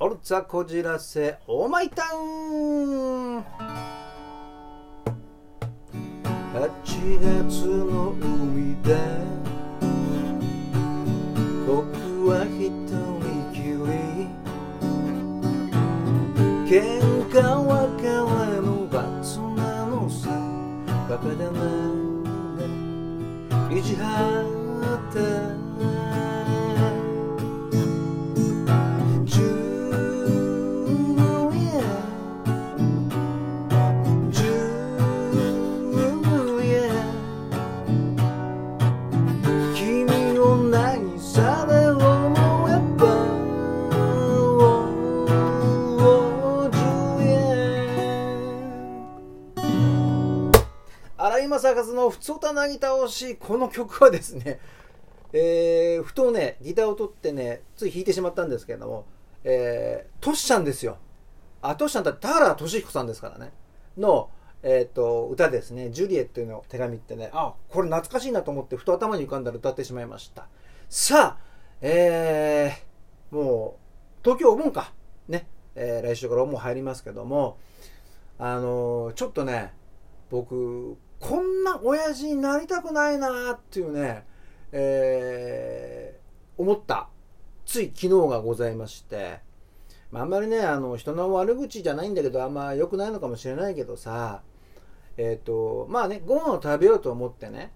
オルツァこじらせオーマイタウン。8月の海で僕は一人きり。荒井正和のふつおたなぎ倒しこの曲はですね、えー、ふとねギターを取ってねつい弾いてしまったんですけれども、えー、トシちゃんですよ。あトシちゃんだって田原俊彦さんですからね。の、えーと、歌ですね「ジュリエット」の手紙ってねあこれ懐かしいなと思ってふと頭に浮かんだら歌ってしまいました。さあえー、もう東京お盆か。ね、えー、来週からお盆入りますけどもあのー、ちょっとね僕こんな親父になりたくないなっていうね、えー、思った。つい昨日がございまして、まあ、あんまりねあの人の悪口じゃないんだけどあんま良くないのかもしれないけどさえっ、ー、とまあねご飯を食べようと思ってね、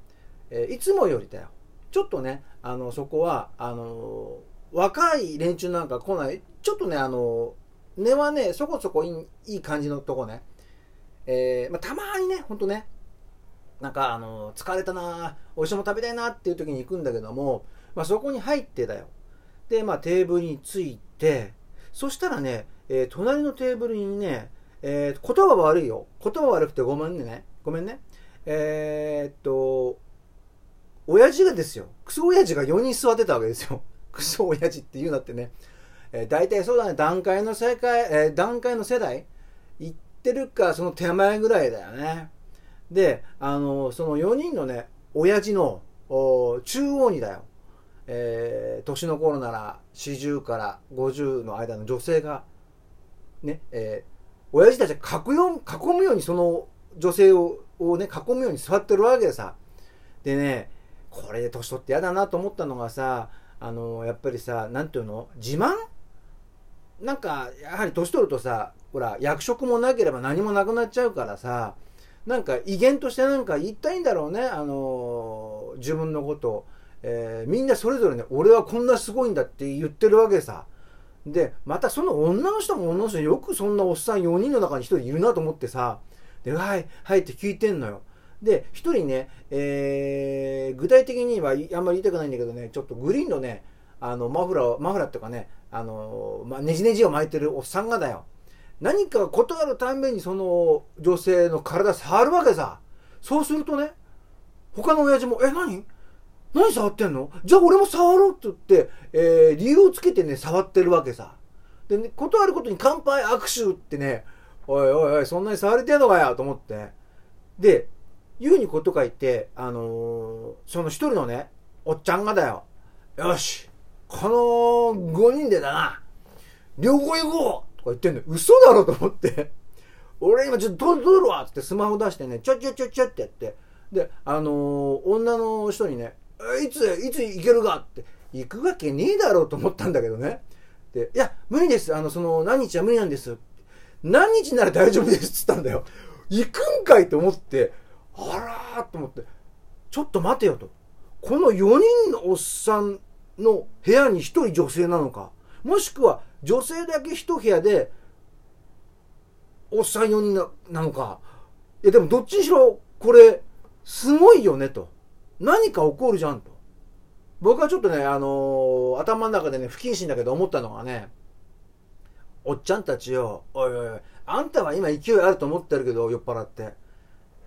えー、いつもよりだよ。ちょっとねあのそこはあの若い連中なんか来ない。ちょっとねあの根はねそこそこいい感じのとこね。えーまあ、たまにねほんとねなんかあの疲れたなおいしいもの食べたいなっていう時に行くんだけども、まあ、そこに入ってだよ。で、まあ、テーブルに着いてそしたらね、えー、隣のテーブルにね、えー、言葉悪いよ。言葉悪くてごめんね。ごめんね。えー、っと親父がですよ。クソ親父が4人座ってたわけですよ。クソ親父って言うなってね、えー、大体そうだね。段階の世界、えー、段階の世代行ってるかその手前ぐらいだよね。で、あの、その4人のね、親父の中央にだよ、えー、年の頃なら40から50の間の女性が、ね、えー、親父たちが囲むようにその女性ををね、囲むように座ってるわけでさ。でね、これで年取って嫌だなと思ったのがさ、あの、やっぱりさ、なんていうの？自慢？なんか、やはり年取るとさ、ほら、役職もなければ何もなくなっちゃうからさ、なんか威厳としてなんか言いたいんだろうね、あのー、自分のことを、えー、みんなそれぞれね、俺はこんなすごいんだって言ってるわけさ。で、またその女の人も女の人よくそんなおっさん4人の中に1人いるなと思ってさ、で、はい、はいって聞いてんのよ。で、1人ね、えー、具体的にはあんまり言いたくないんだけどね、ちょっとグリーンのね、あの、マフラー、マフラーっていうかね、あの、まあ、ねじねじを巻いてるおっさんがだよ。何か事あるためにその女性の体触るわけさ。そうするとね、他の親父も、え、何？何触ってんの？じゃあ俺も触ろうって言って、えー、理由をつけてね、触ってるわけさ。でね、事あることに乾杯握手ってね、おいおいおい、そんなに触れてんのかよと思って。で、言うにこと書いて、あのー、その一人のね、おっちゃんがだよ。よし、この5人でだな、旅行行こうとか言ってんの嘘だろと思って。俺今ちょっと撮るわっつってスマホ出してね、ちょちょちょちょってやって。で、あのー、女の人にね、いつ、いつ行けるかって、行くわけねえだろうと思ったんだけどね。で、いや、無理です。あの、その、何日は無理なんです。何日なら大丈夫ですっつったんだよ。行くんかいと思って、あらーと思って、ちょっと待てよと。この4人のおっさんの部屋に1人女性なのか、もしくは女性だけ一部屋で、おっさん4人ななのか。いや、でもどっちにしろ、これ、すごいよね、と。何か起こるじゃん、と。僕はちょっとね、あのー、頭の中でね、不謹慎だけど思ったのがね、おっちゃんたちよ、おいおいおい、あんたは今勢いあると思ってるけど、酔っ払って。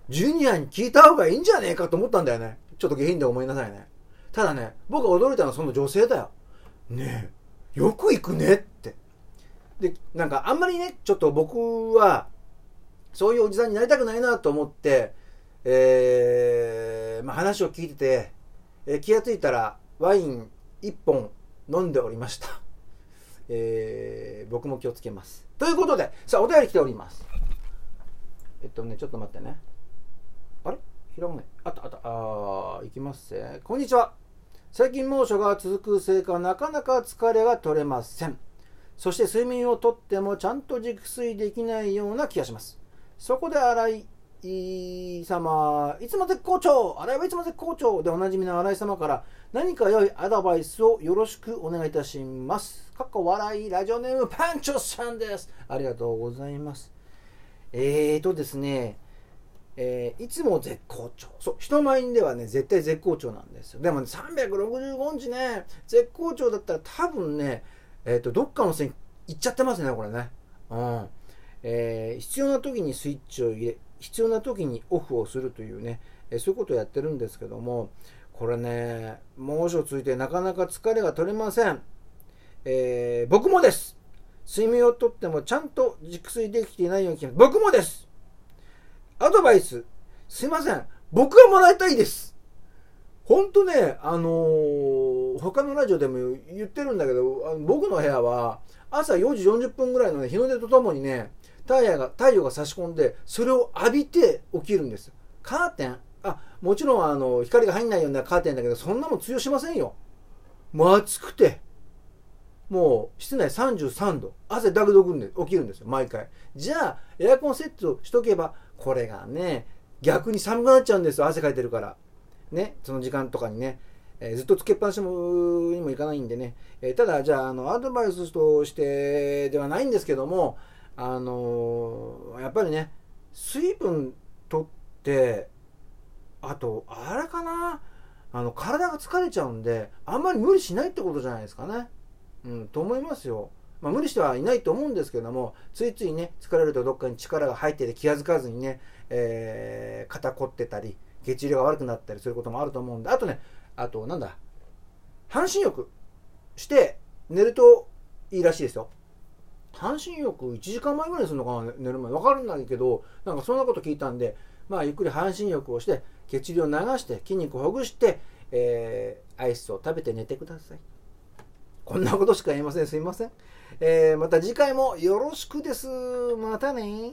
ジュニアに聞いた方がいいんじゃねえかと思ったんだよね。ちょっと下品で思いなさいね。ただね、僕が驚いたのはその女性だよ。ねえ、よく行くねって。で、なんかあんまりね、ちょっと僕は、そういうおじさんになりたくないなと思って、えー、まあ、話を聞いてて、えー、気がついたらワイン1本飲んでおりました。えー僕も気をつけます。ということでさあお便り来ております。えっとねちょっと待ってね。あれ？開かないあったあった。あーいきますぜこんにちは。最近猛暑が続くせいかなかなか疲れが取れません。そして睡眠をとってもちゃんと熟睡できないような気がします。そこで新井様いつも絶好調。新井はいつも絶好調でおなじみの新井様から何か良いアドバイスをよろしくお願いいたします。かっこ笑いラジオネームパンチョさんです。ありがとうございます。えーとですねえーいつも絶好調。そう、人前ではね、絶対絶好調なんですよ。でもね、365日ね、絶好調だったら多分ね、えっ、と、どっかの線行っちゃってますね、これね。うん。えー必要な時にスイッチを入れ、必要な時にオフをするというね、えそういうことをやってるんですけども、これね、猛暑ついてなかなか疲れが取れません。え僕もです。睡眠をとってもちゃんと熟睡できていないような気が僕もですアドバイス、すいません。僕がもらいたいです。ほんとね、あのー他のラジオでも言ってるんだけど、あの僕の部屋は朝4時40分ぐらいの、ね、日の出とともにね、太陽が太陽が差し込んで、それを浴びて起きるんです。カーテン、あ、もちろんあの光が入んないようなカーテンだけど、そんなもん通用しませんよ。もう暑くて。もう室内33度汗だくどくんで起きるんですよ毎回じゃあエアコンセットしとけばこれがね逆に寒くなっちゃうんですよ汗かいてるからねその時間とかにね、えーずっとつけっぱなしもにもいかないんでね、えーただじゃああのアドバイスとしてではないんですけどもあのーやっぱりね水分とってあとあれかなあの体が疲れちゃうんであんまり無理しないってことじゃないですかね。うん、と思いますよ。まあ、無理してはいないと思うんですけども、ついついね、疲れるとどっかに力が入ってて気が付かずにね、えー肩凝ってたり、血流が悪くなったりすることもあると思うんで、あとね、あとなんだ、半身浴して寝るといいらしいですよ。半身浴1時間前ぐらいにするのかな、寝る前。わかるんないけど、なんかそんなこと聞いたんで、まあゆっくり半身浴をして、血流を流して、筋肉をほぐして、えーアイスを食べて寝てください。こんなことしか言えません。すいません。えーまた次回もよろしくです。またね